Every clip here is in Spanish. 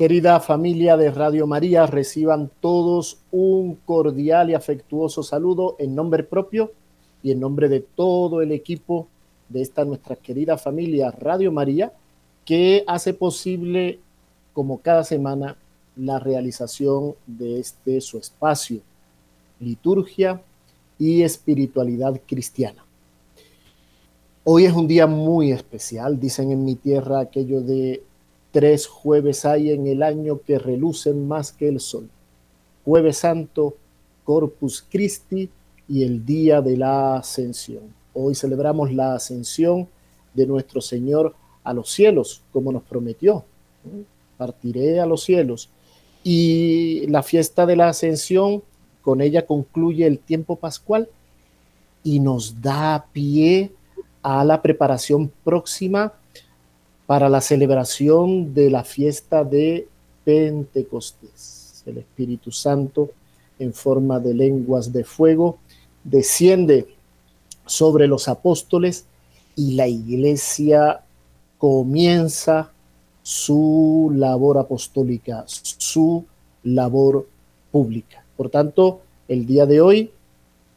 Querida familia de Radio María, reciban todos un cordial y afectuoso saludo en nombre propio y en nombre de todo el equipo de esta nuestra querida familia Radio María, que hace posible, como cada semana, la realización de este su espacio, liturgia y espiritualidad cristiana. Hoy es un día muy especial, dicen en mi tierra aquello de Tres jueves hay en el año que relucen más que el sol. Jueves Santo, Corpus Christi y el día de la ascensión. Hoy celebramos la ascensión de nuestro Señor a los cielos, como nos prometió. Partiré a los cielos. Y la fiesta de la ascensión, con ella concluye el tiempo pascual y nos da pie a la preparación próxima para la celebración de la fiesta de Pentecostés. El Espíritu Santo, en forma de lenguas de fuego, desciende sobre los apóstoles y la iglesia comienza su labor apostólica, su labor pública. Por tanto, el día de hoy,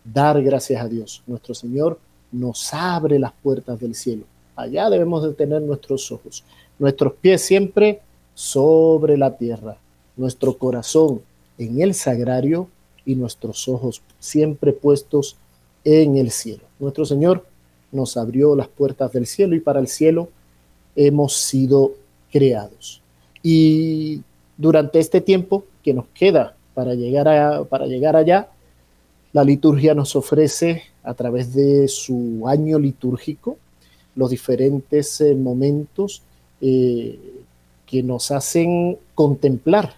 dar gracias a Dios. Nuestro Señor nos abre las puertas del cielo Allá debemos de tener nuestros ojos, nuestros pies siempre sobre la tierra, nuestro corazón en el sagrario y nuestros ojos siempre puestos en el cielo. Nuestro Señor nos abrió las puertas del cielo y para el cielo hemos sido creados. Y durante este tiempo que nos queda para llegar, a, para llegar allá, la liturgia nos ofrece a través de su año litúrgico los diferentes eh, momentos eh, que nos hacen contemplar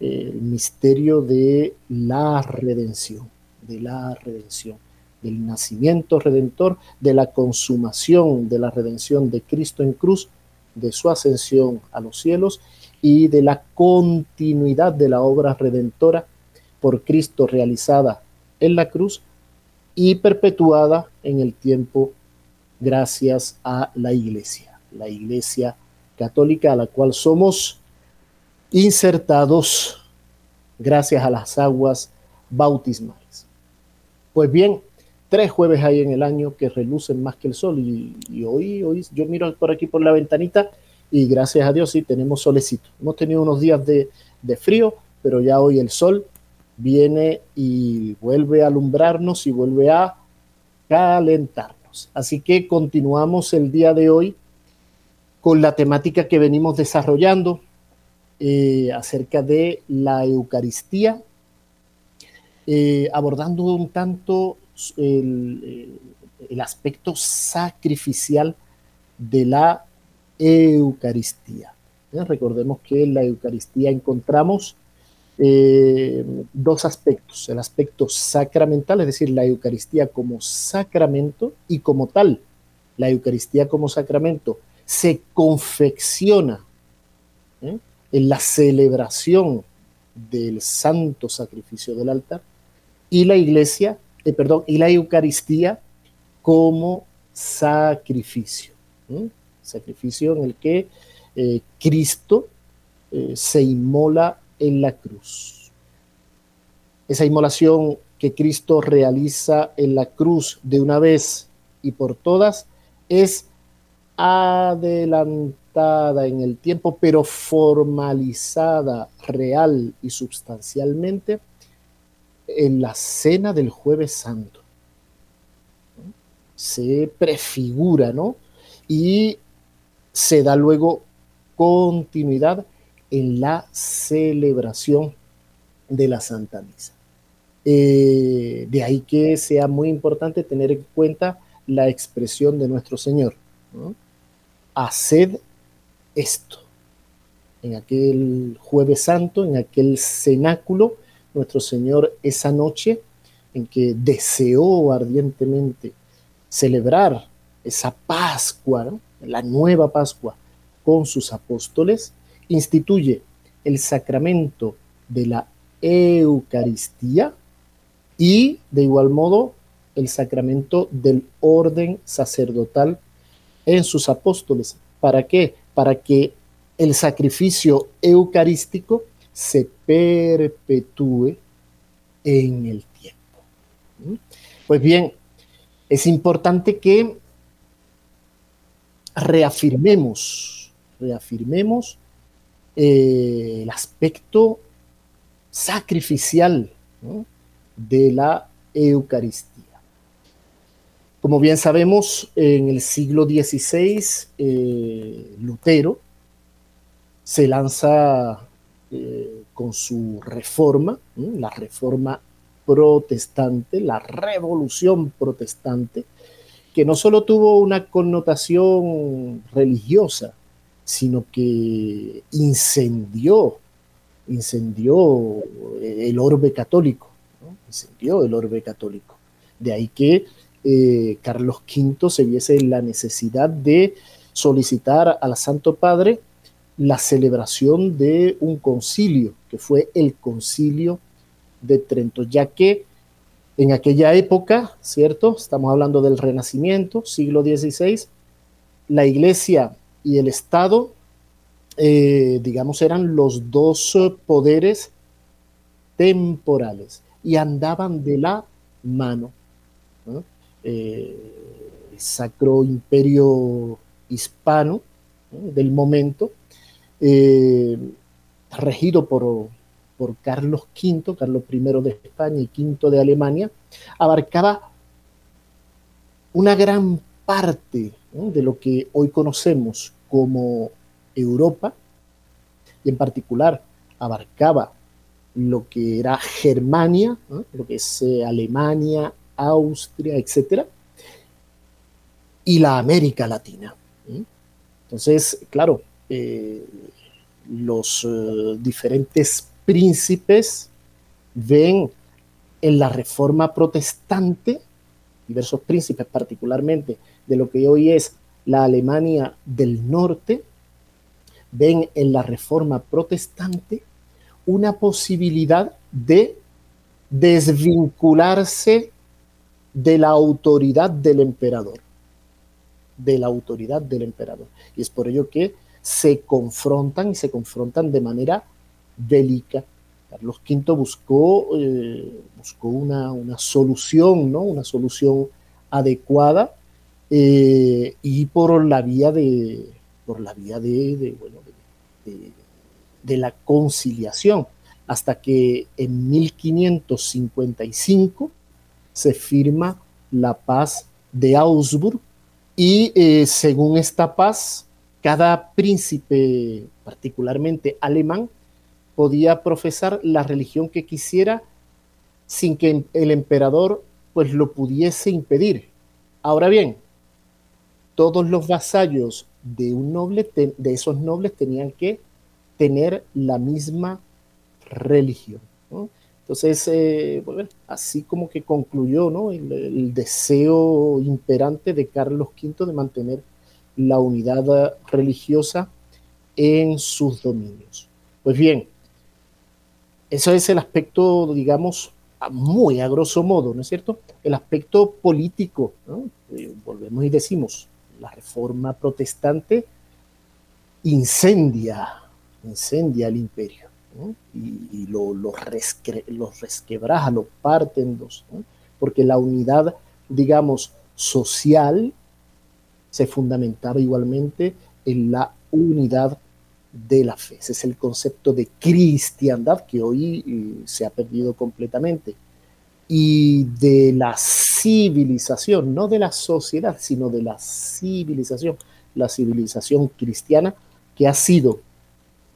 el misterio de la redención, de la redención, del nacimiento redentor, de la consumación de la redención de Cristo en cruz, de su ascensión a los cielos y de la continuidad de la obra redentora por Cristo realizada en la cruz y perpetuada en el tiempo gracias a la iglesia, la iglesia católica a la cual somos insertados gracias a las aguas bautismales. Pues bien, tres jueves hay en el año que relucen más que el sol y, hoy, hoy yo miro por aquí por la ventanita y gracias a Dios sí tenemos solecito. Hemos tenido unos días de, de frío, pero ya hoy el sol viene y vuelve a alumbrarnos y vuelve a calentar. Así que continuamos el día de hoy con la temática que venimos desarrollando eh, acerca de la Eucaristía, eh, abordando un tanto el, el aspecto sacrificial de la Eucaristía. Recordemos que en la Eucaristía encontramos eh, dos aspectos, el aspecto sacramental, es decir, la Eucaristía como sacramento y como tal, la Eucaristía como sacramento se confecciona ¿eh? en la celebración del santo sacrificio del altar y la iglesia, eh, perdón, y la Eucaristía como sacrificio, sacrificio en el que Cristo se inmola en la cruz. Esa inmolación que Cristo realiza en la cruz de una vez y por todas es adelantada en el tiempo, pero formalizada real y sustancialmente en la cena del jueves santo. Se prefigura, ¿no? Y se da luego continuidad en la celebración de la Santa Misa. Eh, de ahí que sea muy importante tener en cuenta la expresión de nuestro Señor. Haced esto. En aquel jueves santo, en aquel cenáculo, nuestro Señor esa noche en que deseó ardientemente celebrar esa Pascua, la nueva Pascua, con sus apóstoles, instituye el sacramento de la Eucaristía y de igual modo el sacramento del orden sacerdotal en sus apóstoles. ¿Para qué? Para que el sacrificio eucarístico se perpetúe en el tiempo. ¿Mm? Pues bien, es importante que reafirmemos, reafirmemos eh, el aspecto sacrificial de la Eucaristía. Como bien sabemos, en el siglo XVI, eh, Lutero se lanza eh, con su reforma, la reforma protestante, la revolución protestante, que no solo tuvo una connotación religiosa, sino que incendió, incendió el orbe católico, incendió el orbe católico. De ahí que eh, Carlos V se viese la necesidad de solicitar al Santo Padre la celebración de un concilio, que fue el concilio de Trento, ya que en aquella época, ¿cierto? Estamos hablando del Renacimiento, siglo XVI, la iglesia y el Estado, eh, digamos, eran los dos poderes temporales y andaban de la mano. Eh, el Sacro Imperio Hispano del momento, eh, regido por, por Carlos V, Carlos I de España y V de Alemania, abarcaba una gran parte de lo que hoy conocemos como Europa, y en particular abarcaba lo que era Germania, lo que es eh, Alemania, Austria, etc. Y la América Latina. Entonces, claro, eh, los eh, diferentes príncipes ven en la reforma protestante, diversos príncipes particularmente de lo que hoy es la Alemania del Norte, ven en la reforma protestante una posibilidad de desvincularse de la autoridad del emperador, de la autoridad del emperador. Y es por ello que se confrontan y se confrontan de manera bélica. Carlos V buscó, eh, buscó una, solución, ¿no? una solución adecuada eh, y por la vía de, por la vía de, de la conciliación, hasta que en 1555 se firma la paz de Augsburg y eh, según esta paz, cada príncipe, particularmente alemán, podía profesar la religión que quisiera sin que el emperador pues lo pudiese impedir. Ahora bien, todos los vasallos de un noble, de esos nobles tenían que tener la misma religión. Entonces, eh, así como que concluyó ¿no? el, deseo imperante de Carlos V de mantener la unidad religiosa en sus dominios. Pues bien, eso es el aspecto, digamos, muy a grosso modo, ¿no es cierto? El aspecto político, eh, volvemos y decimos, la reforma protestante incendia, incendia el imperio y, lo, los, resquebraja, los parte en dos, porque la unidad, digamos, social se fundamentaba igualmente en la unidad de la fe. Ese es el concepto de cristiandad que hoy eh, se ha perdido completamente. Y de la civilización, no de la sociedad, sino de la civilización, la civilización cristiana que ha sido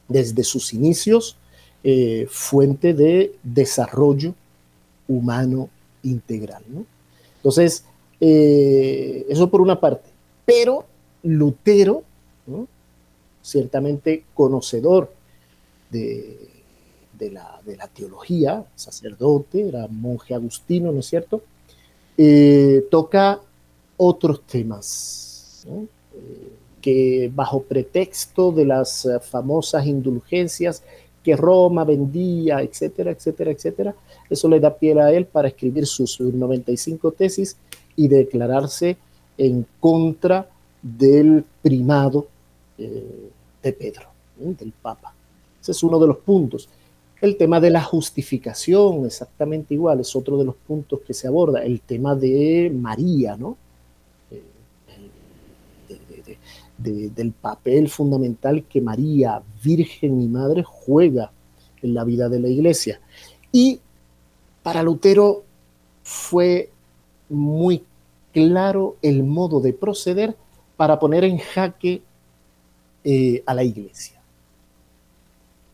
desde sus inicios eh, fuente de desarrollo humano integral. Entonces, eh, eso por una parte. Pero Lutero, ciertamente conocedor de, la, teología, sacerdote, era monje agustino, ¿no es cierto? Eh, toca otros temas, que bajo pretexto de las famosas indulgencias que Roma vendía, etcétera, etcétera, etcétera. Eso le da pie a él para escribir sus 95 tesis y declararse en contra del primado eh, de Pedro. del Papa. Ese es uno de los puntos. El tema de la justificación, exactamente igual, es otro de los puntos que se aborda. El tema de María, ¿no? Eh, del papel fundamental que María, Virgen y Madre, juega en la vida de la iglesia. Y para Lutero fue muy claro el modo de proceder para poner en jaque eh, a la iglesia.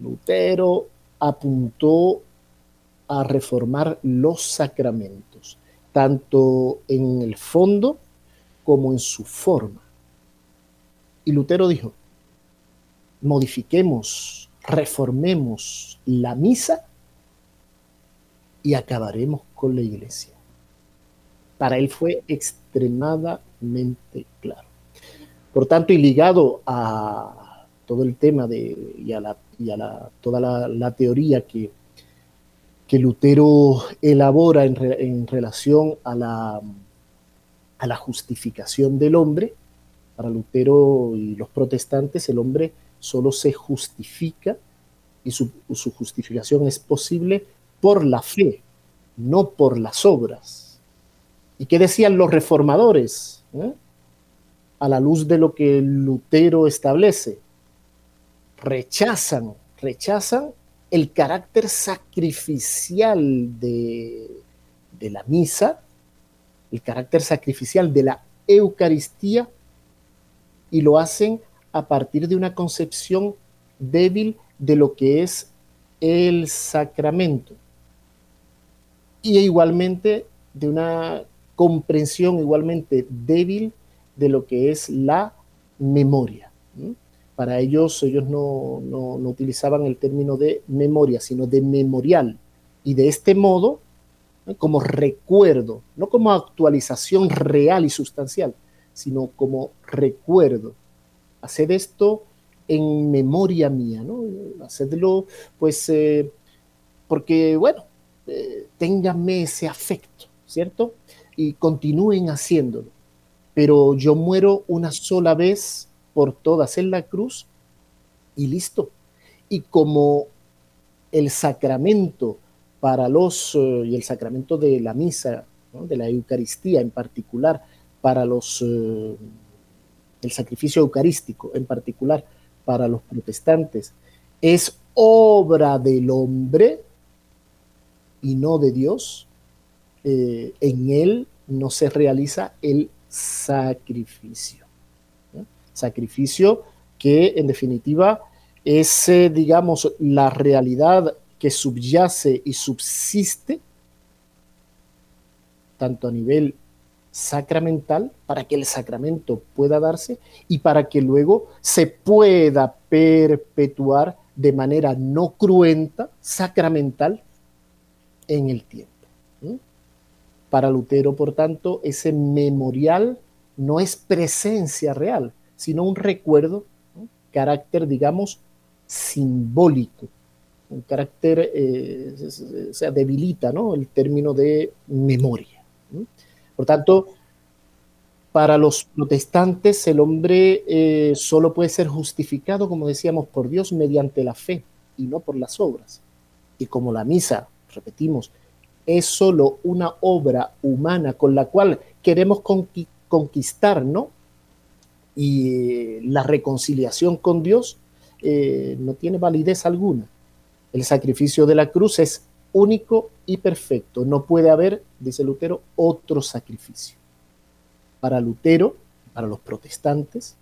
Lutero apuntó a reformar los sacramentos, tanto en el fondo como en su forma. Y Lutero dijo, modifiquemos, reformemos la misa y acabaremos con la iglesia. Para él fue extremadamente claro. Por tanto, y ligado a todo el tema de, y a, la, toda la, teoría que, que, Lutero elabora en, en relación a la, a la justificación del hombre, para Lutero y los protestantes, el hombre solo se justifica y su, justificación es posible por la fe, no por las obras. ¿Y qué decían los reformadores? Eh? A la luz de lo que Lutero establece, rechazan, rechazan el carácter sacrificial de, de la misa, el carácter sacrificial de la Eucaristía y lo hacen a partir de una concepción débil de lo que es el sacramento. Y igualmente de una comprensión igualmente débil de lo que es la memoria. Para ellos, ellos no, no, utilizaban el término de memoria, sino de memorial. Y de este modo, como recuerdo, no como actualización real y sustancial, sino como recuerdo. Haced esto en memoria mía, ¿no? Hacedlo, pues, eh, porque, bueno, eh, ténganme ese afecto, ¿cierto? Y continúen haciéndolo. Pero yo muero una sola vez por todas en la cruz y listo. Y como el sacramento para los, eh, y el sacramento de la misa, de la Eucaristía en particular, para los, eh, el sacrificio eucarístico en particular para los protestantes, es obra del hombre y no de Dios, eh, en él no se realiza el sacrificio. Sacrificio que en definitiva es, eh, digamos, la realidad que subyace y subsiste, tanto a nivel sacramental para que el sacramento pueda darse y para que luego se pueda perpetuar de manera no cruenta, sacramental, en el tiempo. Para Lutero, por tanto, ese memorial no es presencia real, sino un recuerdo, carácter, digamos, simbólico, un carácter, eh, se, debilita ¿no? el término de memoria. Por tanto, para los protestantes el hombre eh, solo puede ser justificado, como decíamos, por Dios mediante la fe y no por las obras. Y como la misa, repetimos, es solo una obra humana con la cual queremos conquistar, ¿no? Y la reconciliación con Dios eh, no tiene validez alguna. El sacrificio de la cruz es único y perfecto. No puede haber, dice Lutero, otro sacrificio. Para Lutero, para los protestantes,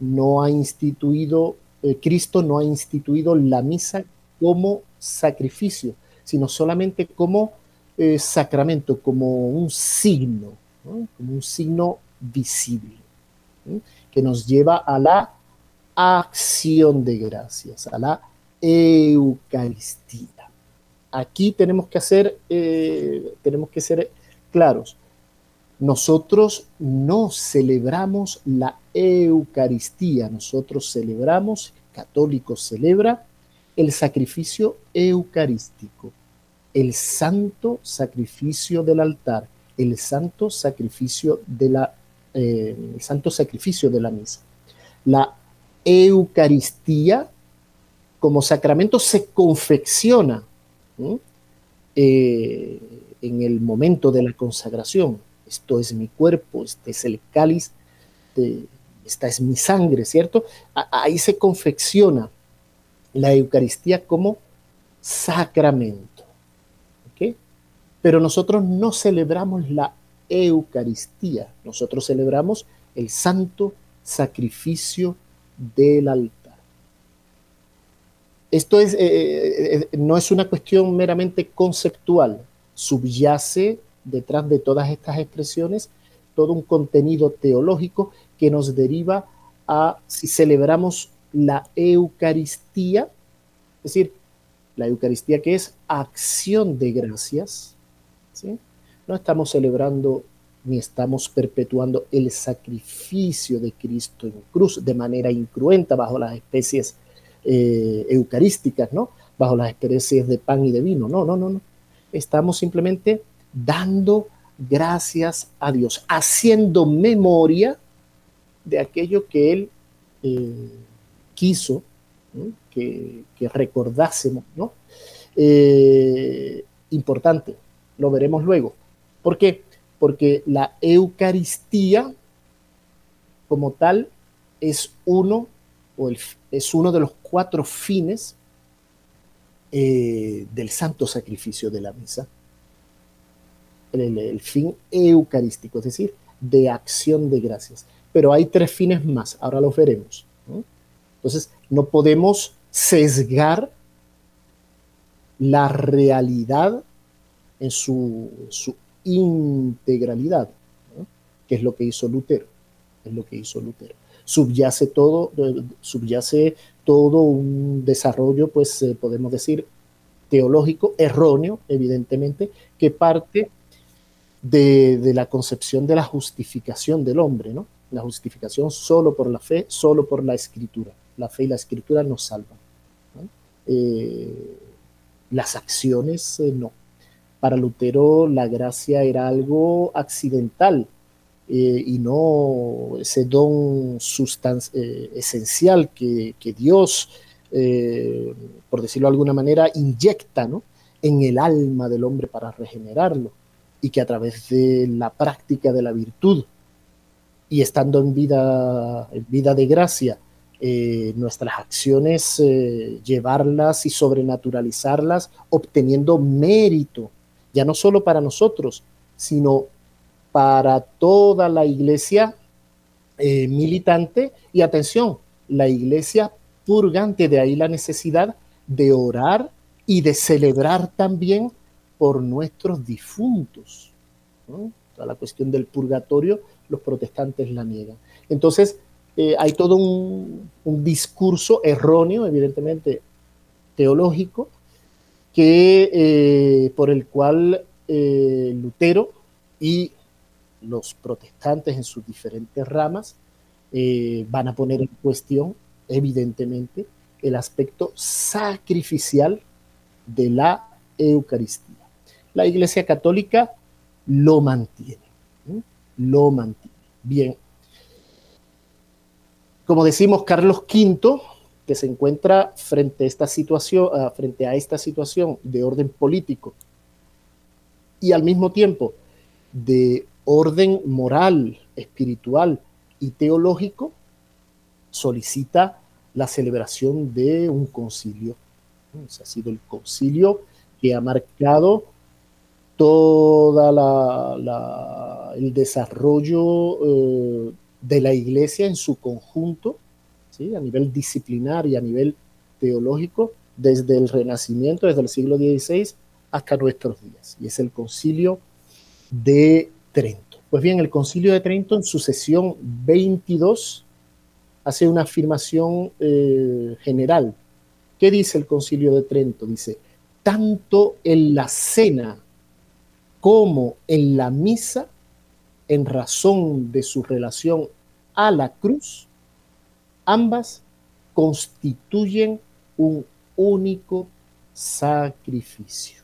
no ha instituido, eh, Cristo no ha instituido la misa como sacrificio, sino solamente como eh, sacramento, como un signo, como un signo visible, que nos lleva a la acción de gracias, a la Eucaristía aquí tenemos que hacer, eh, tenemos que ser claros. Nosotros no celebramos la Eucaristía, nosotros celebramos, católico celebra el sacrificio eucarístico, el santo sacrificio del altar, el santo sacrificio de la, eh, el santo sacrificio de la misa. La Eucaristía como sacramento se confecciona eh, en el momento de la consagración. Esto es mi cuerpo, este es el cáliz, esta es mi sangre, ¿cierto? ahí se confecciona la Eucaristía como sacramento. ¿ok? Pero nosotros no celebramos la Eucaristía, nosotros celebramos el santo sacrificio del altar. Esto es, eh, eh, eh, no es una cuestión meramente conceptual, subyace detrás de todas estas expresiones todo un contenido teológico que nos deriva a si celebramos la Eucaristía, es decir, la Eucaristía que es acción de gracias, no estamos celebrando ni estamos perpetuando el sacrificio de Cristo en cruz de manera incruenta bajo las especies eh, eucarísticas, ¿no? Bajo las especies de pan y de vino. No, no, no, no. Estamos simplemente dando gracias a Dios, haciendo memoria de aquello que Él eh, quiso que, recordásemos, ¿no? Eh, importante, lo veremos luego. ¿Por qué? Porque la Eucaristía como tal es uno, o es uno de los cuatro fines eh, del santo sacrificio de la misa. El, fin eucarístico, es decir, de acción de gracias. Pero hay tres fines más, ahora los veremos. Entonces, no podemos sesgar la realidad en su, integralidad, que es lo que hizo Lutero, es lo que hizo Lutero. Subyace todo, subyace todo un desarrollo, pues eh, podemos decir, teológico, erróneo, evidentemente, que parte de, la concepción de la justificación del hombre, ¿no? La justificación solo por la fe, solo por la escritura la fe y la escritura nos salvan. Eh, las acciones eh, no. Para Lutero la gracia era algo accidental eh, y no ese don esencial que, Dios, por decirlo de alguna manera, inyecta en el alma del hombre para regenerarlo y que a través de la práctica de la virtud y estando en vida, en vida de gracia, eh, nuestras acciones, eh, llevarlas y sobrenaturalizarlas, obteniendo mérito, ya no solo para nosotros, sino para toda la iglesia eh, militante y atención, la iglesia purgante, de ahí la necesidad de orar y de celebrar también por nuestros difuntos. la cuestión del purgatorio, los protestantes la niegan. Entonces, eh, hay todo un, discurso erróneo, evidentemente teológico, que, eh, por el cual eh, Lutero y los protestantes en sus diferentes ramas van a poner en cuestión, evidentemente, el aspecto sacrificial de la Eucaristía. La Iglesia Católica lo mantiene, lo mantiene. Bien, como decimos, Carlos V, que se encuentra frente a esta situación, ah, frente a esta situación de orden político y al mismo tiempo de orden moral, espiritual y teológico, solicita la celebración de un concilio. ha sido el concilio que ha marcado todo el desarrollo eh, de la iglesia en su conjunto, a nivel disciplinar y a nivel teológico, desde el Renacimiento, desde el siglo XVI hasta nuestros días. Y es el concilio de Trento. Pues bien, el concilio de Trento en su sesión 22 hace una afirmación eh, general. ¿Qué dice el concilio de Trento? Dice, tanto en la cena como en la misa en razón de su relación a la cruz, ambas constituyen un único sacrificio.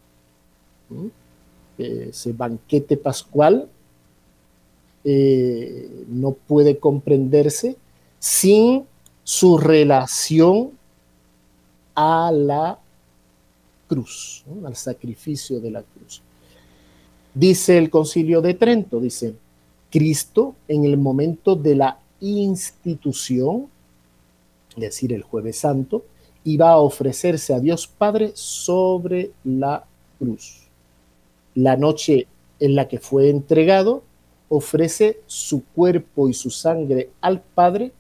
¿Mm? Ese banquete pascual eh, no puede comprenderse sin su relación a la cruz, al sacrificio de la cruz. Dice el concilio de Trento, dice, Cristo en el momento de la institución, es decir, el jueves santo, iba a ofrecerse a Dios Padre sobre la cruz. La noche en la que fue entregado, ofrece su cuerpo y su sangre al Padre,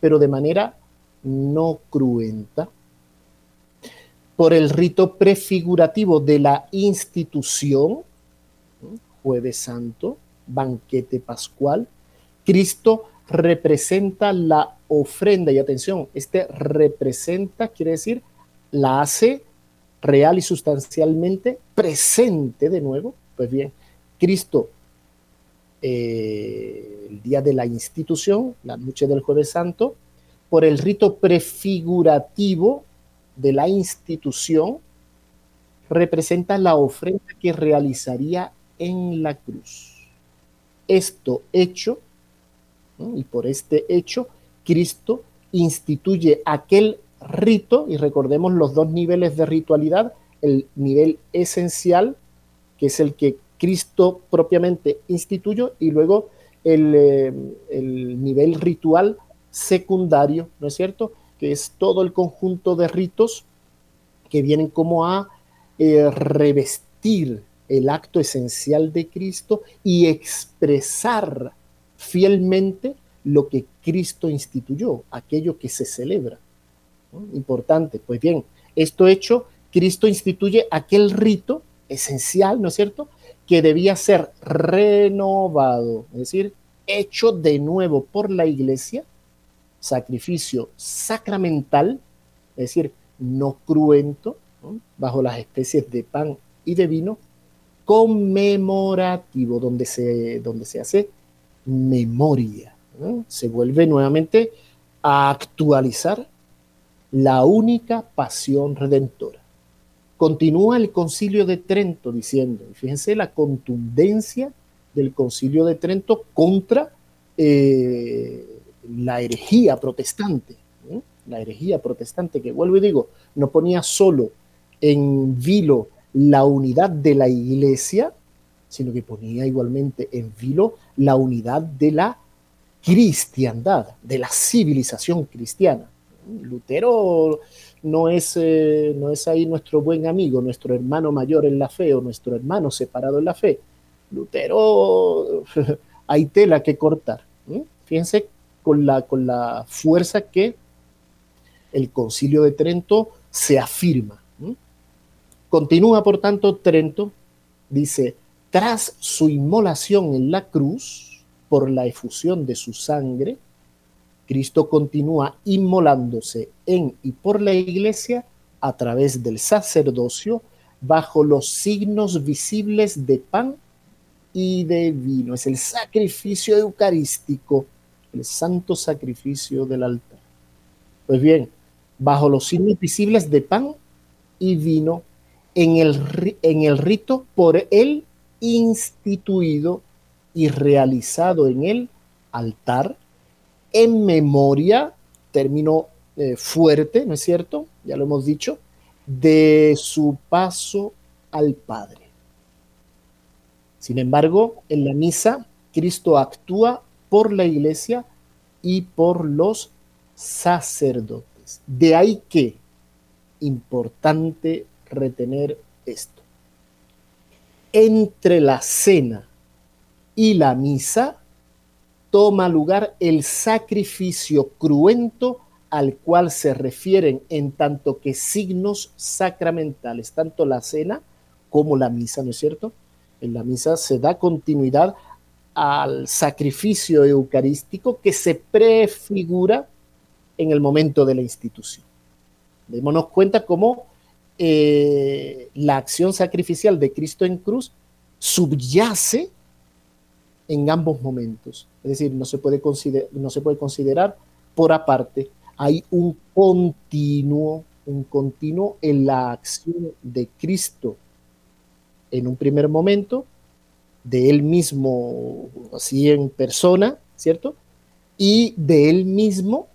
pero de manera no cruenta. Por el rito prefigurativo de la institución, jueves santo, banquete pascual, Cristo representa la ofrenda, y atención, este representa quiere decir la hace real y sustancialmente presente de nuevo. Pues bien, Cristo, eh, el día de la institución, la noche del jueves santo, por el rito prefigurativo de la institución, representa la ofrenda que realizaría en la cruz. Esto hecho, y por este hecho, Cristo instituye aquel rito, y recordemos los dos niveles de ritualidad, el nivel esencial, que es el que Cristo propiamente instituyó, y luego el, eh, el nivel ritual secundario, ¿no es cierto? Que es todo el conjunto de ritos que vienen como a eh, revestir el acto esencial de Cristo y expresar fielmente lo que Cristo instituyó, aquello que se celebra. Importante, pues bien, esto hecho, Cristo instituye aquel rito esencial, ¿no es cierto?, que debía ser renovado, es decir, hecho de nuevo por la iglesia, sacrificio sacramental, es decir, no cruento, bajo las especies de pan y de vino, conmemorativo, donde se, donde se hace memoria. Se vuelve nuevamente a actualizar la única pasión redentora. Continúa el concilio de Trento diciendo, fíjense la contundencia del concilio de Trento contra eh, la herejía protestante, la herejía protestante que vuelvo y digo, no ponía solo en vilo la unidad de la iglesia, sino que ponía igualmente en vilo la unidad de la cristiandad, de la civilización cristiana. Lutero no es, eh, no es ahí nuestro buen amigo, nuestro hermano mayor en la fe o nuestro hermano separado en la fe. Lutero, hay tela que cortar. Fíjense con la, con la fuerza que el concilio de Trento se afirma. Continúa, por tanto, Trento, dice, tras su inmolación en la cruz, por la efusión de su sangre, Cristo continúa inmolándose en y por la iglesia a través del sacerdocio bajo los signos visibles de pan y de vino. Es el sacrificio eucarístico, el santo sacrificio del altar. Pues bien, bajo los signos visibles de pan y vino en el, en el rito por él instituido y realizado en el altar en memoria, término eh, fuerte, ¿no es cierto? Ya lo hemos dicho, de su paso al Padre. Sin embargo, en la misa, Cristo actúa por la iglesia y por los sacerdotes. De ahí que, importante retener esto. Entre la cena y la misa toma lugar el sacrificio cruento al cual se refieren en tanto que signos sacramentales, tanto la cena como la misa, ¿no es cierto? En la misa se da continuidad al sacrificio eucarístico que se prefigura en el momento de la institución. Démonos cuenta cómo eh, la acción sacrificial de Cristo en cruz subyace en ambos momentos. Es decir, no se puede, no se puede considerar por aparte. Hay un continuo, un continuo en la acción de Cristo en un primer momento, de él mismo, así en persona, ¿cierto? Y de él mismo,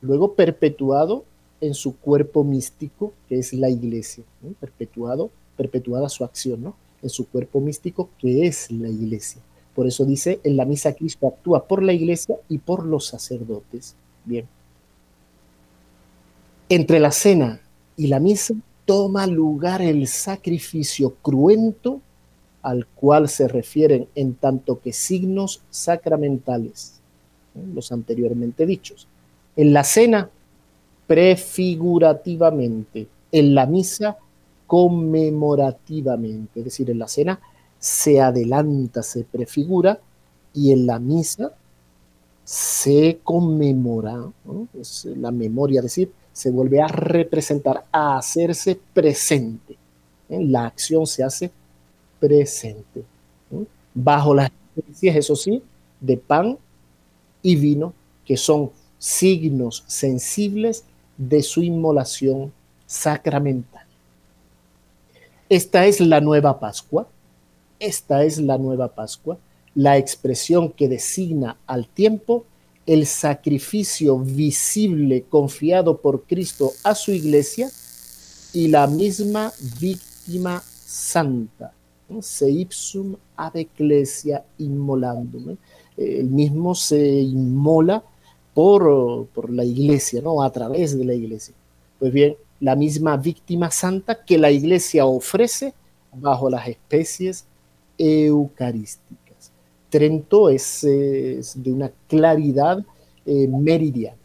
luego perpetuado en su cuerpo místico, que es la iglesia, perpetuado, perpetuada su acción, ¿no? En su cuerpo místico, que es la iglesia. Por eso dice, en la misa Cristo actúa por la iglesia y por los sacerdotes. Bien. Entre la cena y la misa toma lugar el sacrificio cruento al cual se refieren en tanto que signos sacramentales, los anteriormente dichos. En la cena, prefigurativamente, en la misa, conmemorativamente, es decir, en la cena se adelanta, se prefigura, y en la misa se conmemora, la memoria, es decir, se vuelve a representar, a hacerse presente. ¿eh? La acción se hace presente. Bajo las especies, eso sí, de pan y vino, que son signos sensibles de su inmolación sacramental. Esta es la nueva Pascua. Esta es la nueva Pascua, la expresión que designa al tiempo el sacrificio visible confiado por Cristo a su iglesia y la misma víctima santa se ipsum ad ecclesia immolandum. El mismo se inmola por, por la iglesia, ¿no? A través de la iglesia. Pues bien, la misma víctima santa que la iglesia ofrece bajo las especies eucarísticas. Trento es, de una claridad eh, meridiana.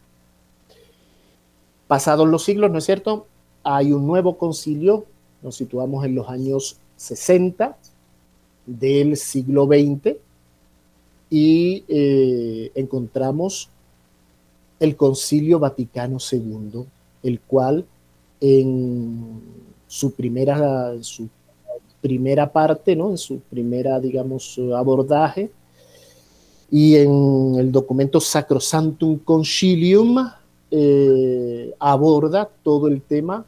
Pasados los siglos, ¿no es cierto? Hay un nuevo concilio, nos situamos en los años 60 del siglo XX y eh, encontramos el Concilio Vaticano II, el cual en su primera, su primera parte, ¿no? en su primera, digamos, abordaje, y en el documento Sacrosantum Concilium eh, aborda todo el tema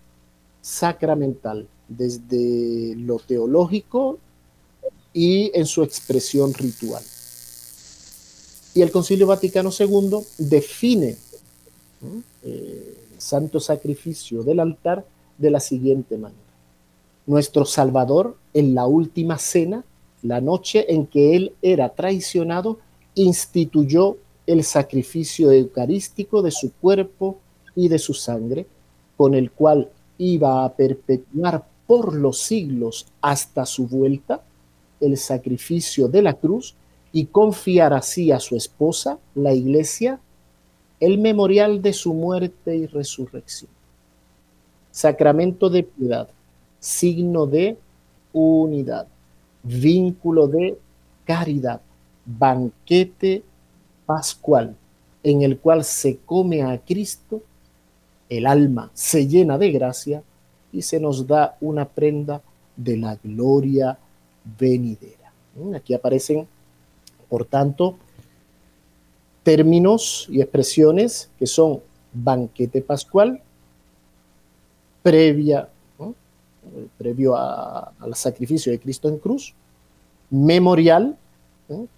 sacramental desde lo teológico y en su expresión ritual. Y el Concilio Vaticano II define eh, el santo sacrificio del altar de la siguiente manera. Nuestro Salvador en la última cena, la noche en que Él era traicionado, instituyó el sacrificio eucarístico de su cuerpo y de su sangre, con el cual iba a perpetuar por los siglos hasta su vuelta el sacrificio de la cruz y confiar así a su esposa, la iglesia, el memorial de su muerte y resurrección. Sacramento de piedad, signo de unidad, vínculo de caridad, banquete pascual, en el cual se come a Cristo, el alma se llena de gracia y se nos da una prenda de la gloria venidera. Mm, aquí aparecen, por tanto, términos y expresiones que son banquete pascual, previa, previo al sacrificio de Cristo en cruz, memorial,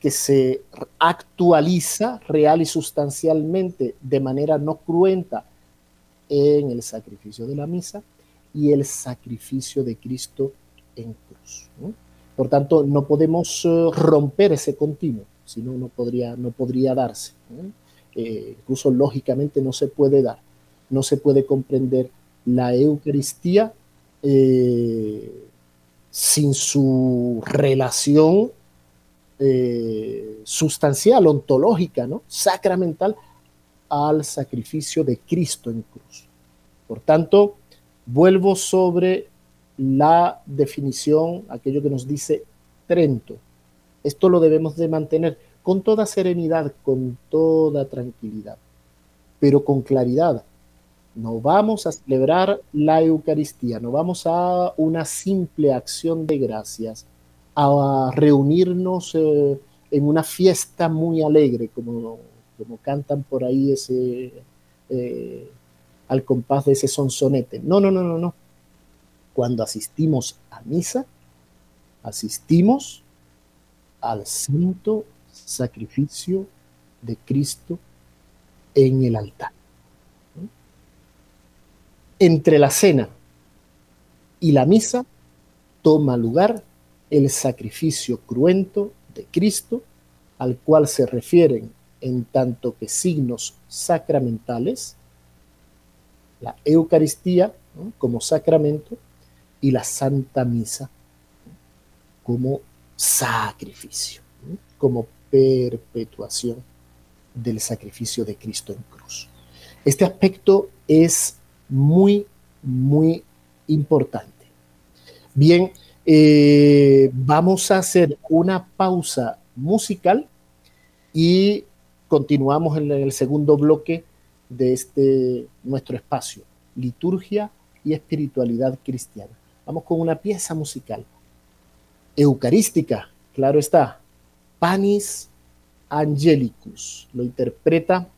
que se actualiza real y sustancialmente de manera no cruenta en el sacrificio de la misa, y el sacrificio de Cristo en cruz. Por tanto, no podemos eh, romper ese continuo, si no, podría, no podría darse. Eh, incluso lógicamente no se puede dar, no se puede comprender la Eucaristía eh, sin su relación sustancial, ontológica, ¿no? sacramental al sacrificio de Cristo en cruz. Por tanto, Vuelvo sobre la definición, aquello que nos dice Trento. Esto lo debemos de mantener con toda serenidad, con toda tranquilidad, pero con claridad. No vamos a celebrar la Eucaristía, no vamos a una simple acción de gracias, a reunirnos eh, en una fiesta muy alegre, como, como cantan por ahí ese, eh, al compás de ese sonsonete. No, no, no, no, no. Cuando asistimos a misa, asistimos al santo sacrificio de Cristo en el altar. entre la cena y la misa toma lugar el sacrificio cruento de Cristo, al cual se refieren en tanto que signos sacramentales, la Eucaristía como sacramento y la Santa Misa como sacrificio, como perpetuación del sacrificio de Cristo en cruz. Este aspecto es muy, muy importante. Bien, eh, vamos a hacer una pausa musical y continuamos en el segundo bloque de este nuestro espacio, liturgia y espiritualidad cristiana. Vamos con una pieza musical. Eucarística, claro está, Panis Angelicus, lo interpreta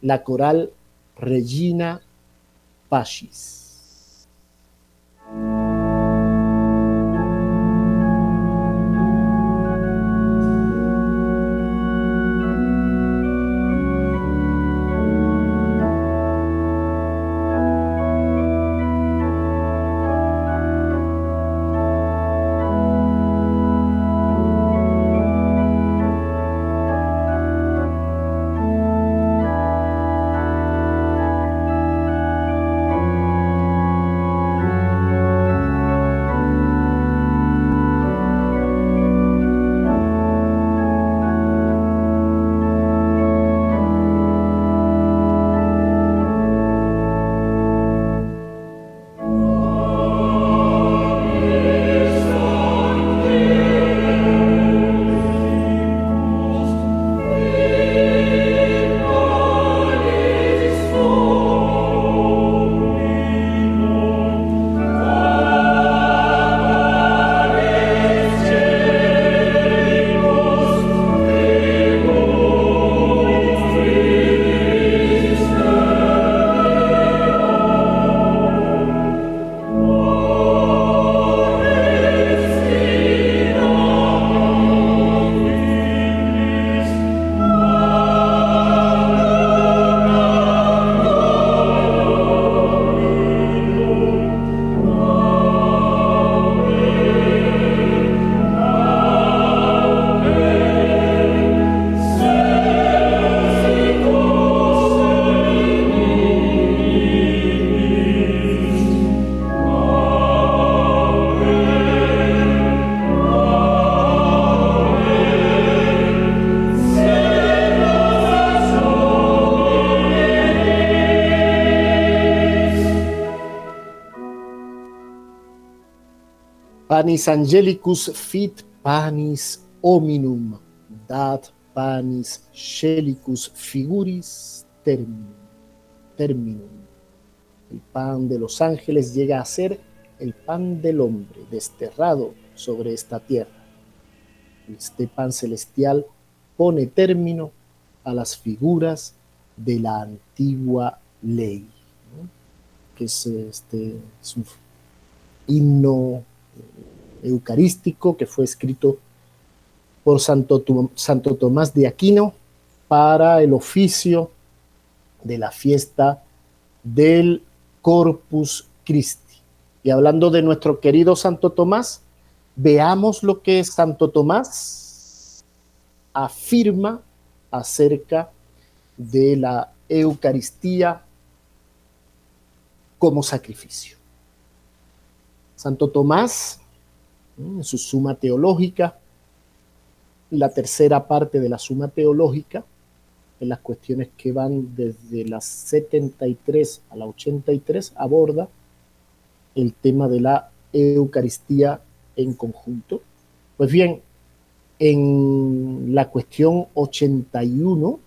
la coral Regina Pacis. Angelicus fit panis hominum, dat panis scelicus figuris terminum. terminum. El pan de los ángeles llega a ser el pan del hombre desterrado sobre esta tierra. Este pan celestial pone término a las figuras de la antigua ley, que es, este, es un himno eucarístico que fue escrito por Santo, Santo Tomás de Aquino para el oficio de la fiesta del Corpus Christi. Y hablando de nuestro querido Santo Tomás, veamos lo que Santo Tomás afirma acerca de la Eucaristía como sacrificio. Santo Tomás, en su suma teológica, la tercera parte de la suma teológica, en las cuestiones que van desde las 73 a la 83, aborda el tema de la Eucaristía en conjunto. Pues bien, en la cuestión 81,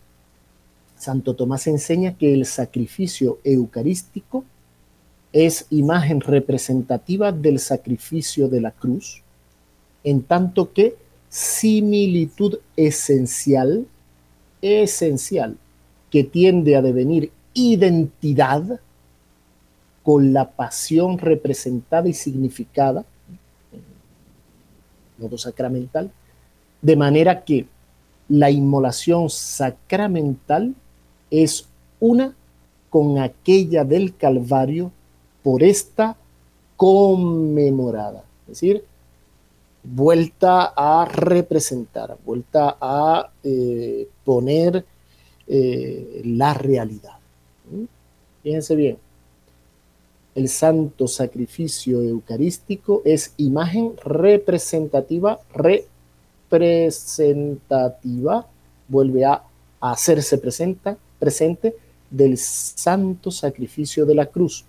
Santo Tomás enseña que el sacrificio eucarístico es imagen representativa del sacrificio de la cruz, en tanto que similitud esencial, esencial, que tiende a devenir identidad con la pasión representada y significada, modo sacramental, de manera que la inmolación sacramental es una con aquella del Calvario por esta conmemorada. Es decir, vuelta a representar, vuelta a eh, poner eh, la realidad. Fíjense bien, el santo sacrificio eucarístico es imagen representativa, representativa, vuelve a hacerse presenta, presente del santo sacrificio de la cruz,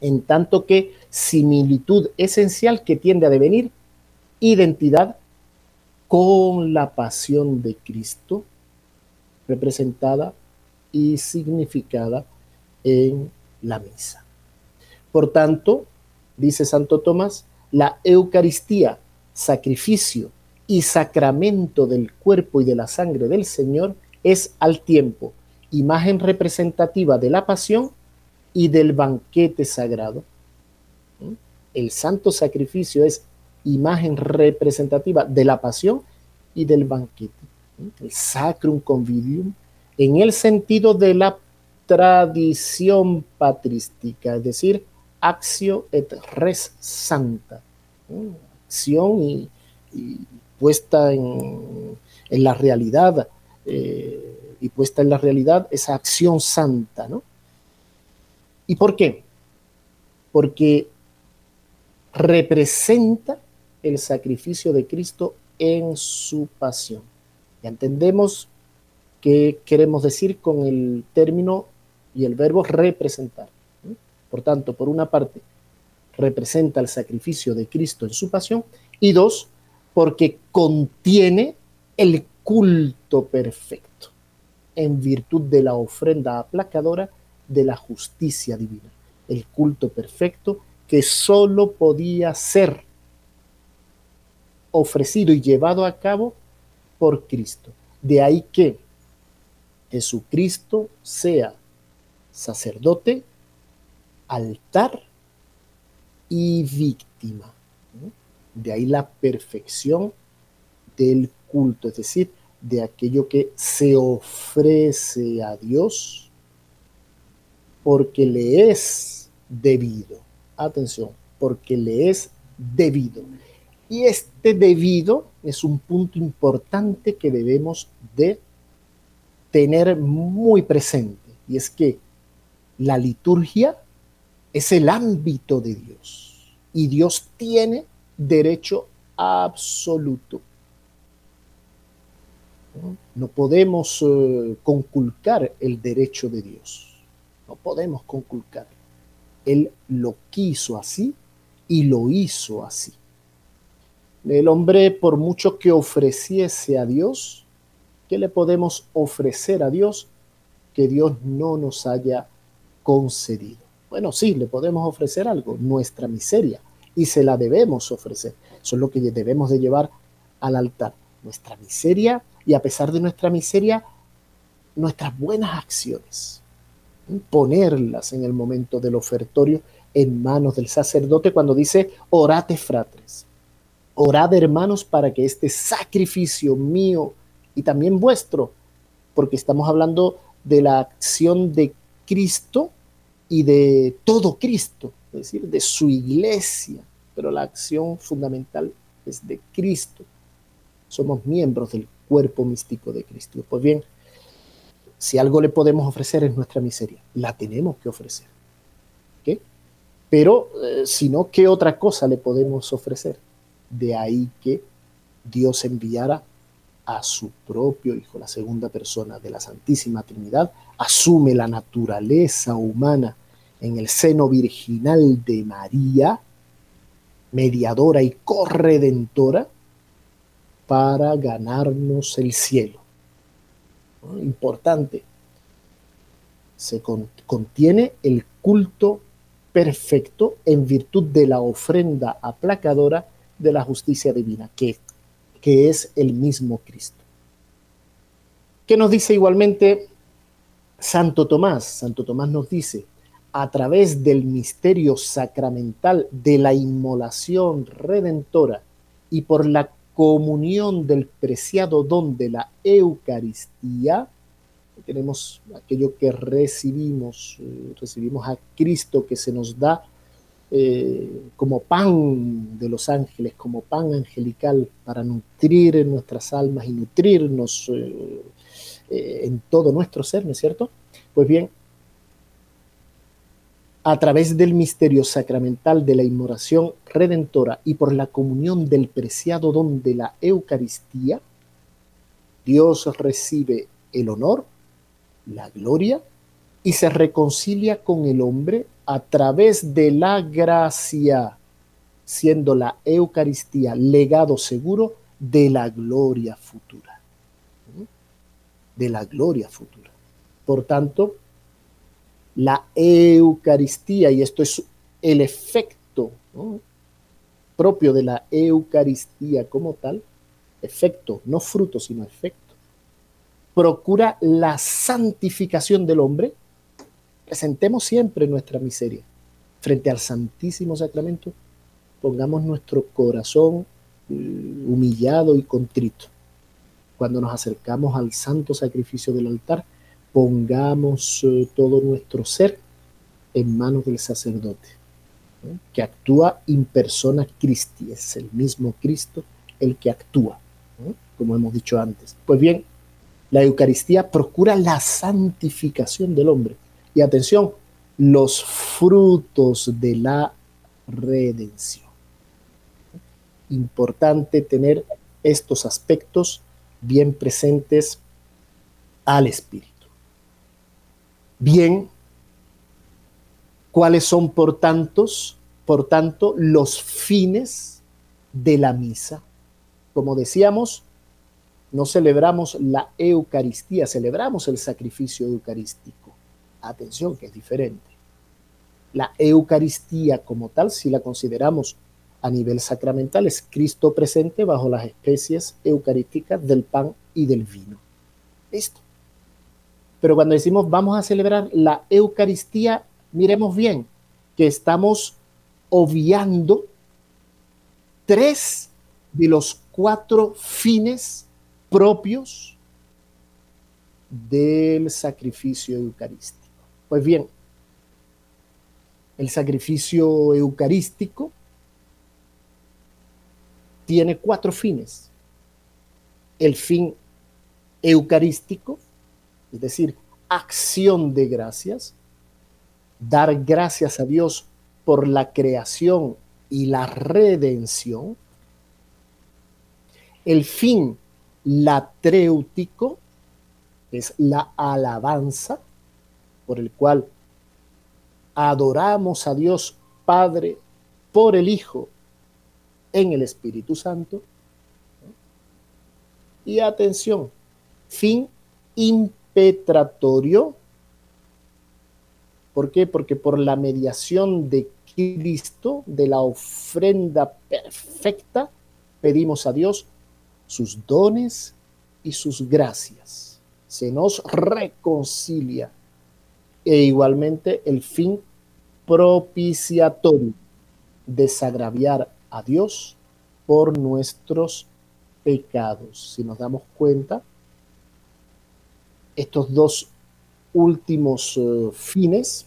en tanto que similitud esencial que tiende a devenir identidad con la pasión de Cristo, representada y significada en la misa. Por tanto, dice Santo Tomás, la Eucaristía, sacrificio y sacramento del cuerpo y de la sangre del Señor es al tiempo imagen representativa de la pasión y del banquete sagrado. ¿Mm? El santo sacrificio es imagen representativa de la pasión y del banquete. El sacrum convivium en el sentido de la tradición patrística, es decir, accio et res santa, acción y, puesta en, la realidad, eh, y puesta en la realidad esa acción santa, ¿no? ¿Y por qué? Porque representa el sacrificio de Cristo en su pasión. Ya entendemos qué queremos decir con el término y el verbo representar. Por tanto, por una parte, representa el sacrificio de Cristo en su pasión, y dos, porque contiene el culto perfecto, en virtud de la ofrenda aplacadora de la justicia divina, el culto perfecto que sólo podía ser ofrecido y llevado a cabo por Cristo. De ahí que Jesucristo sea sacerdote, altar y víctima. De ahí la perfección del culto, es decir, de aquello que se ofrece a Dios porque le es debido. Atención, porque le es debido. Y este debido es un punto importante que debemos de tener muy presente. Y es que la liturgia es el ámbito de Dios. Y Dios tiene derecho absoluto. No podemos eh, conculcar el derecho de Dios. No podemos conculcar. Él lo quiso así y lo hizo así. El hombre, por mucho que ofreciese a Dios, ¿qué le podemos ofrecer a Dios que Dios no nos haya concedido? Bueno, sí, le podemos ofrecer algo, nuestra miseria, y se la debemos ofrecer. Eso es lo que debemos de llevar al altar, nuestra miseria y a pesar de nuestra miseria, nuestras buenas acciones, ponerlas en el momento del ofertorio en manos del sacerdote cuando dice, orate fratres, orad hermanos para que este sacrificio mío y también vuestro, porque estamos hablando de la acción de Cristo y de todo Cristo, es decir, de su iglesia, pero la acción fundamental es de Cristo. Somos miembros del cuerpo místico de Cristo. Pues bien, si algo le podemos ofrecer es nuestra miseria, la tenemos que ofrecer. ¿Qué? Pero eh, si no, ¿qué otra cosa le podemos ofrecer? De ahí que Dios enviara a su propio Hijo, la segunda persona de la Santísima Trinidad, asume la naturaleza humana en el seno virginal de María, mediadora y corredentora, para ganarnos el cielo. Importante. Se contiene el culto perfecto en virtud de la ofrenda aplacadora de la justicia divina, que, que es el mismo Cristo. ¿Qué nos dice igualmente Santo Tomás? Santo Tomás nos dice, a través del misterio sacramental de la inmolación redentora y por la comunión del preciado don de la Eucaristía, tenemos aquello que recibimos, eh, recibimos a Cristo que se nos da eh, como pan de los ángeles, como pan angelical para nutrir nuestras almas y nutrirnos en todo nuestro ser, ¿no es cierto? Pues bien, a través del misterio sacramental de la inmoración redentora y por la comunión del preciado don de la Eucaristía, Dios recibe el honor, la gloria y se reconcilia con el hombre a través de la gracia, siendo la Eucaristía legado seguro de la gloria futura. De la gloria futura. Por tanto, la Eucaristía, y esto es el efecto propio de la Eucaristía como tal, efecto, no fruto, sino efecto, procura la santificación del hombre, presentemos siempre nuestra miseria frente al Santísimo Sacramento, pongamos nuestro corazón eh, humillado y contrito. Cuando nos acercamos al santo sacrificio del altar, pongamos eh, todo nuestro ser en manos del sacerdote, que actúa in persona Christi, es el mismo Cristo el que actúa, como hemos dicho antes. Pues bien, la Eucaristía procura la santificación del hombre. Y atención, los frutos de la redención. Importante tener estos aspectos bien presentes al Espíritu. Bien, ¿cuáles son por tantos, por tanto, los fines de la misa? Como decíamos, no celebramos la Eucaristía, celebramos el sacrificio eucarístico. Atención, que es diferente. La Eucaristía como tal, si la consideramos a nivel sacramental, es Cristo presente bajo las especies eucarísticas del pan y del vino. Listo. Pero cuando decimos vamos a celebrar la Eucaristía, miremos bien que estamos obviando tres de los cuatro fines propios del sacrificio eucarístico. Pues bien, el sacrificio eucarístico tiene cuatro fines. El fin eucarístico, es decir, acción de gracias, dar gracias a Dios por la creación y la redención. El fin latréutico es la alabanza por el cual adoramos a Dios Padre por el Hijo en el Espíritu Santo. Y atención, fin impetratorio. ¿Por qué? Porque por la mediación de Cristo, de la ofrenda perfecta, pedimos a Dios sus dones y sus gracias. Se nos reconcilia. E igualmente el fin propiciatorio, desagraviar a Dios por nuestros pecados. Si nos damos cuenta, estos dos últimos eh, fines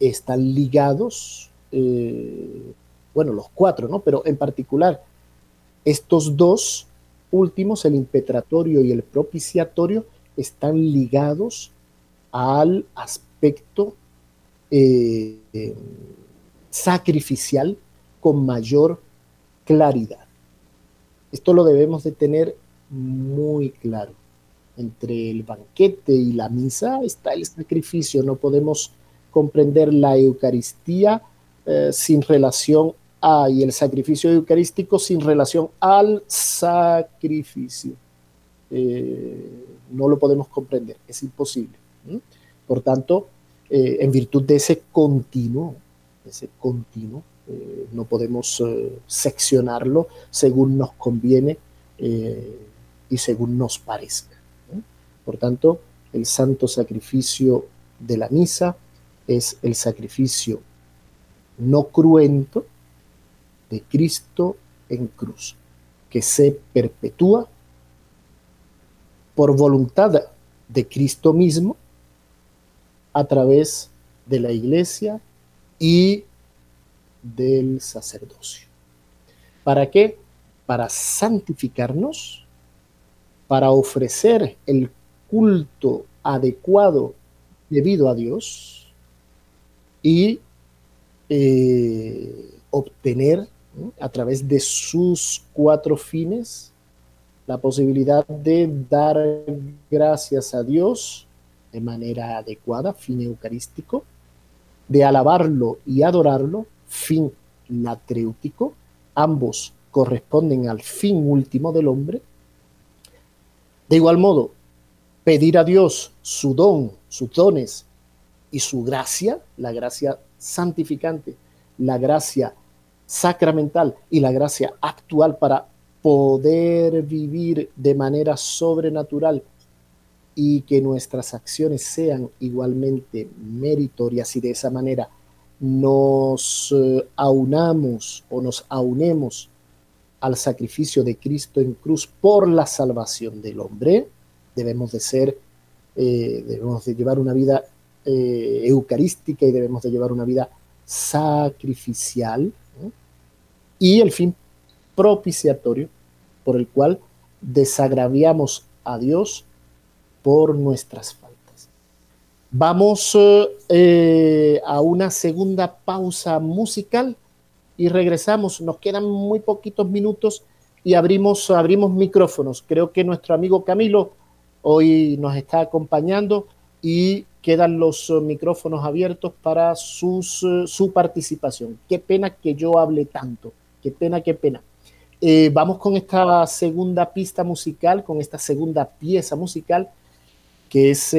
están ligados, eh, bueno, los cuatro, ¿no? Pero en particular, estos dos últimos, el impetratorio y el propiciatorio, están ligados al aspecto eh, sacrificial con mayor claridad. Esto lo debemos de tener muy claro entre el banquete y la misa está el sacrificio. No podemos comprender la Eucaristía eh, sin relación a, y el sacrificio eucarístico sin relación al sacrificio. Eh, no lo podemos comprender, es imposible. Por tanto, eh, en virtud de ese continuo, ese continuo, no podemos seccionarlo según nos conviene y según nos parezca. Por tanto, el santo sacrificio de la misa es el sacrificio no cruento de Cristo en cruz, que se perpetúa por voluntad de Cristo mismo a través de la iglesia y del sacerdocio. ¿Para qué? Para santificarnos, para ofrecer el culto adecuado debido a Dios y eh, obtener a través de sus cuatro fines la posibilidad de dar gracias a Dios de manera adecuada, fin eucarístico, de alabarlo y adorarlo, fin latréutico, ambos corresponden al fin último del hombre. De igual modo, pedir a Dios su don, sus dones y su gracia, la gracia santificante, la gracia sacramental y la gracia actual para poder vivir de manera sobrenatural y que nuestras acciones sean igualmente meritorias y de esa manera nos eh, aunamos o nos aunemos al sacrificio de Cristo en cruz por la salvación del hombre, debemos de ser, eh, debemos de llevar una vida eh, eucarística y debemos de llevar una vida sacrificial y el fin propiciatorio por el cual desagraviamos a Dios por nuestras faltas. Vamos eh, a una segunda pausa musical y regresamos. Nos quedan muy poquitos minutos y abrimos, abrimos micrófonos. Creo que nuestro amigo Camilo hoy nos está acompañando y quedan los micrófonos abiertos para sus, su participación. Qué pena que yo hable tanto. Qué pena, qué pena. Eh, vamos con esta segunda pista musical, con esta segunda pieza musical que es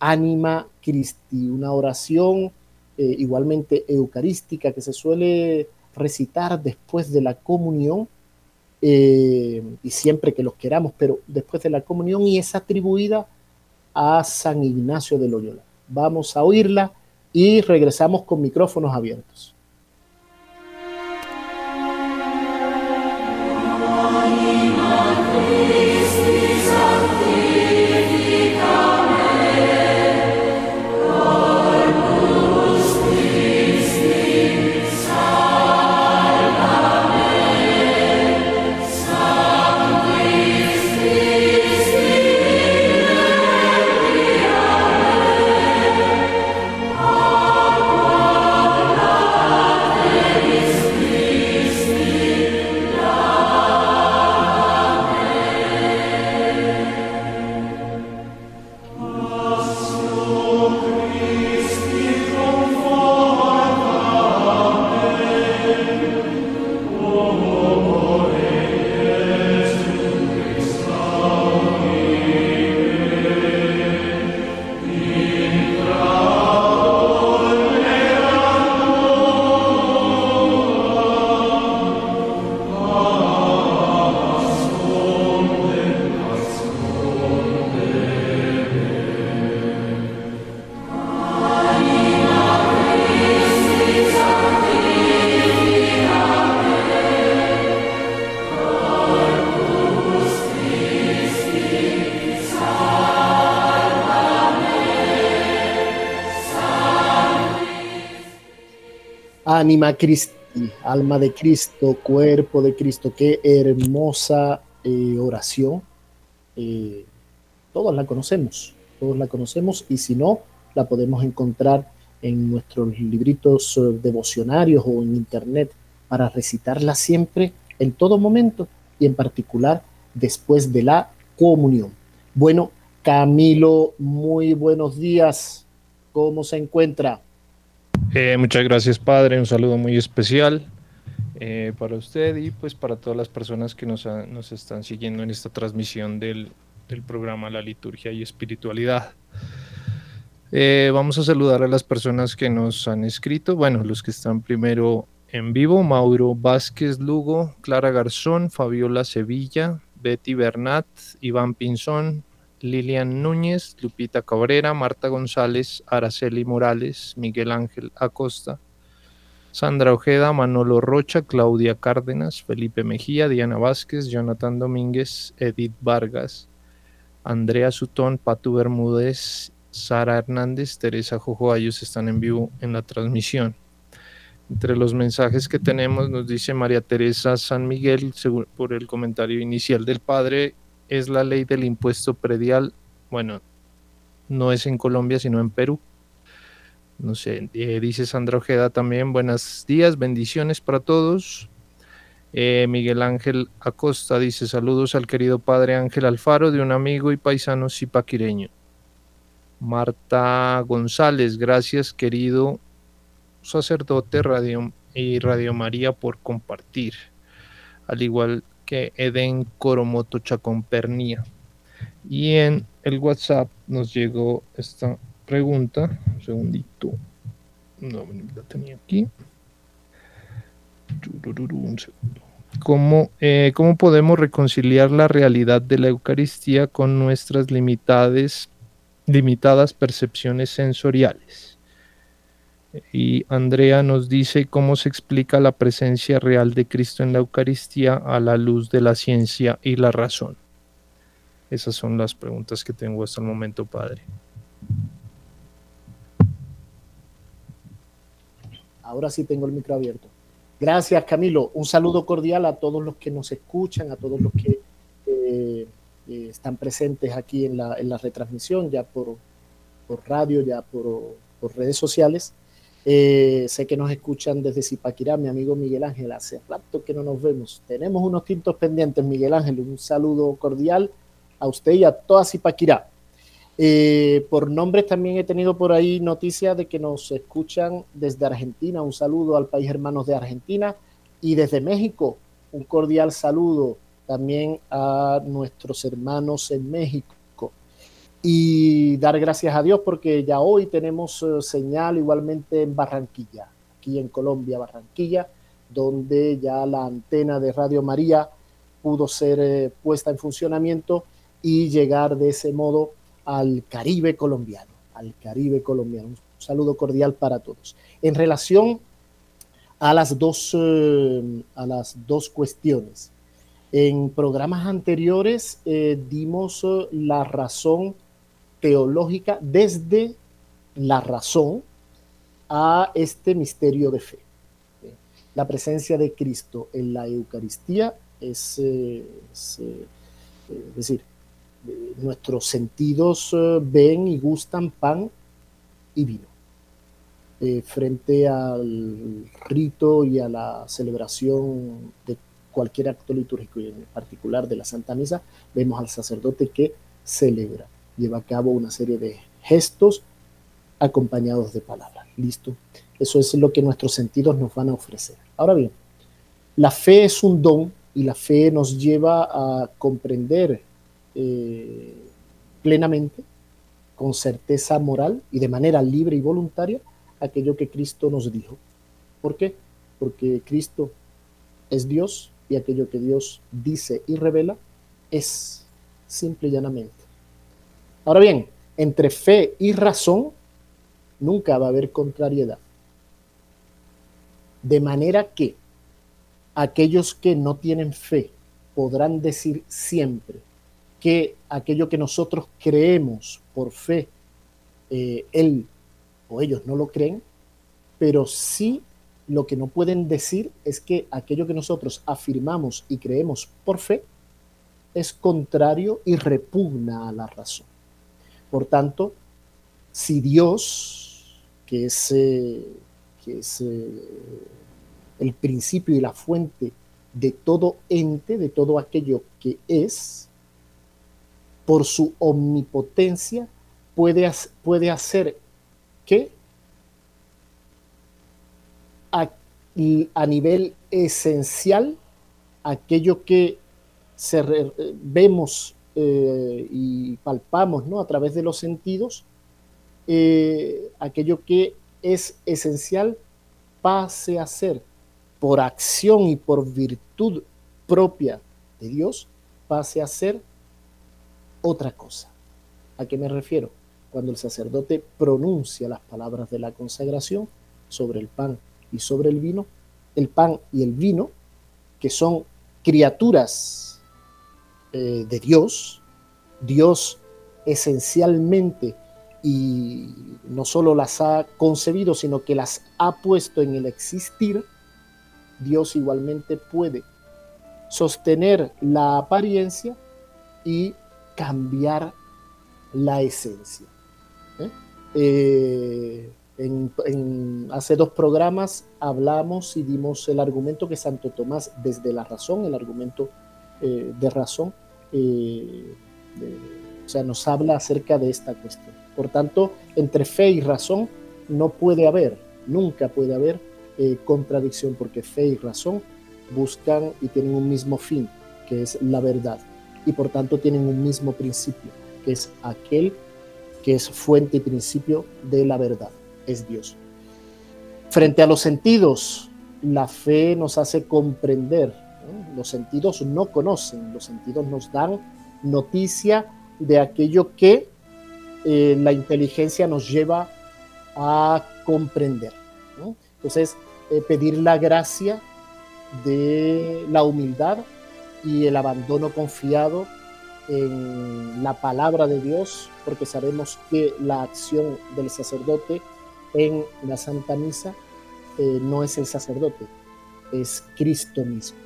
Anima Christi, una oración eh, igualmente eucarística que se suele recitar después de la comunión eh, y siempre que los queramos, pero después de la comunión y es atribuida a San Ignacio de Loyola. Vamos a oírla y regresamos con micrófonos abiertos. Anima Cristi, alma de Cristo, cuerpo de Cristo, qué hermosa eh, oración. Eh, todos la conocemos, todos la conocemos y si no, la podemos encontrar en nuestros libritos eh, devocionarios o en internet para recitarla siempre, en todo momento y en particular después de la comunión. Bueno, Camilo, muy buenos días. ¿Cómo se encuentra? Eh, muchas gracias, Padre. Un saludo muy especial eh, para usted y pues para todas las personas que nos, nos están siguiendo en esta transmisión del, del programa La Liturgia y Espiritualidad. Eh, vamos a saludar a las personas que nos han escrito. Bueno, los que están primero en vivo, Mauro Vázquez Lugo, Clara Garzón, Fabiola Sevilla, Betty Bernat, Iván Pinzón, Lilian Núñez, Lupita Cabrera, Marta González, Araceli Morales, Miguel Ángel Acosta, Sandra Ojeda, Manolo Rocha, Claudia Cárdenas, Felipe Mejía, Diana Vázquez, Jonathan Domínguez, Edith Vargas, Andrea Sutón, Patu Bermúdez, Sara Hernández, Teresa Jojo, ellos están en vivo en la transmisión. Entre los mensajes que tenemos nos dice María Teresa San Miguel, por el comentario inicial del padre, es la ley del impuesto predial. Bueno, no es en Colombia, sino en Perú. No sé, eh, dice Sandra Ojeda también, buenos días, bendiciones para todos. Eh, Miguel Ángel Acosta dice saludos al querido padre Ángel Alfaro de un amigo y paisano zipaquireño. Marta González, gracias querido sacerdote Radio y Radio María por compartir, al igual que Eden Coromoto Chacón Pernía. Y en el WhatsApp nos llegó esta pregunta, un segundito, no la tenía aquí. ¿Cómo, eh, ¿Cómo podemos reconciliar la realidad de la Eucaristía con nuestras limitadas, limitadas percepciones sensoriales? Y Andrea nos dice cómo se explica la presencia real de Cristo en la Eucaristía a la luz de la ciencia y la razón. Esas son las preguntas que tengo hasta el momento, Padre. Ahora sí tengo el micro abierto. Gracias, Camilo. Un saludo cordial a todos los que nos escuchan, a todos los que eh, eh, están presentes aquí en la, retransmisión, ya por, radio, ya por, redes sociales. Eh, sé que nos escuchan desde Zipaquirá, mi amigo Miguel Ángel. Hace rato que no nos vemos. Tenemos unos tintos pendientes, Miguel Ángel. Un saludo cordial a usted y a toda Zipaquirá. Eh, por nombres también he tenido por ahí noticias de que nos escuchan desde Argentina. Un saludo al país hermanos de Argentina y desde México. Un cordial saludo también a nuestros hermanos en México. Y dar gracias a Dios porque ya hoy tenemos eh, señal igualmente en Barranquilla, aquí en Colombia, Barranquilla, donde ya la antena de Radio María pudo ser eh, puesta en funcionamiento y llegar de ese modo al Caribe colombiano, al Caribe colombiano. Un saludo cordial para todos. En relación a las dos, eh, a las dos cuestiones, en programas anteriores dimos la razón teológica desde la razón a este misterio de fe. La presencia de Cristo en la Eucaristía es, es decir, nuestros sentidos eh, ven y gustan pan y vino. Eh, frente al rito y a la celebración de cualquier acto litúrgico y en particular de la Santa Misa, vemos al sacerdote que celebra, lleva a cabo una serie de gestos acompañados de palabras. ¿Listo? Eso es lo que nuestros sentidos nos van a ofrecer. Ahora bien, la fe es un don y la fe nos lleva a comprender eh, plenamente, con certeza moral y de manera libre y voluntaria, aquello que Cristo nos dijo. ¿Por qué? Porque Cristo es Dios y aquello que Dios dice y revela es simple y llanamente. Ahora bien, entre fe y razón nunca va a haber contrariedad. De manera que aquellos que no tienen fe podrán decir siempre, que aquello que nosotros creemos por fe, eh, él o ellos no lo creen, pero sí lo que no pueden decir es que aquello que nosotros afirmamos y creemos por fe es contrario y repugna a la razón. Por tanto, si Dios, que es, eh, eh, el principio y la fuente de todo ente, de todo aquello que es, por su omnipotencia, puede, puede hacer que a, a nivel esencial, aquello que se vemos eh, y palpamos ¿no? a través de los sentidos, eh, aquello que es esencial pase a ser por acción y por virtud propia de Dios, pase a ser otra cosa. ¿A qué me refiero? Cuando el sacerdote pronuncia las palabras de la consagración sobre el pan y sobre el vino, el pan y el vino, que son criaturas eh, de Dios, Dios esencialmente y no solo las ha concebido, sino que las ha puesto en el existir, Dios igualmente puede sostener la apariencia y cambiar la esencia. ¿eh? Eh, en, hace dos programas hablamos y dimos el argumento que Santo Tomás, desde la razón, el argumento de razón, o sea, nos habla acerca de esta cuestión. Por tanto, entre fe y razón no puede haber, nunca puede haber eh, contradicción, porque fe y razón buscan y tienen un mismo fin, que es la verdad, y por tanto tienen un mismo principio, que es aquel que es fuente y principio de la verdad, es Dios. Frente a los sentidos, la fe nos hace comprender, los sentidos no conocen, los sentidos nos dan noticia de aquello que eh, la inteligencia nos lleva a comprender. Entonces, eh, pedir la gracia de la humildad y el abandono confiado en la palabra de Dios, porque sabemos que la acción del sacerdote en la Santa Misa eh, no es el sacerdote, es Cristo mismo.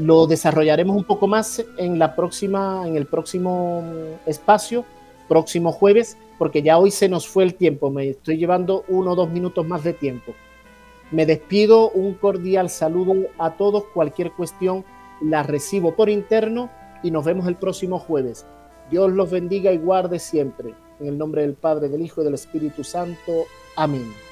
Lo desarrollaremos un poco más en la próxima, en el próximo espacio, próximo jueves, porque ya hoy se nos fue el tiempo. Me estoy llevando uno o dos minutos más de tiempo. Me despido, un cordial saludo a todos. Cualquier cuestión la recibo por interno y nos vemos el próximo jueves. Dios los bendiga y guarde siempre. En el nombre del Padre, del Hijo y del Espíritu Santo. Amén.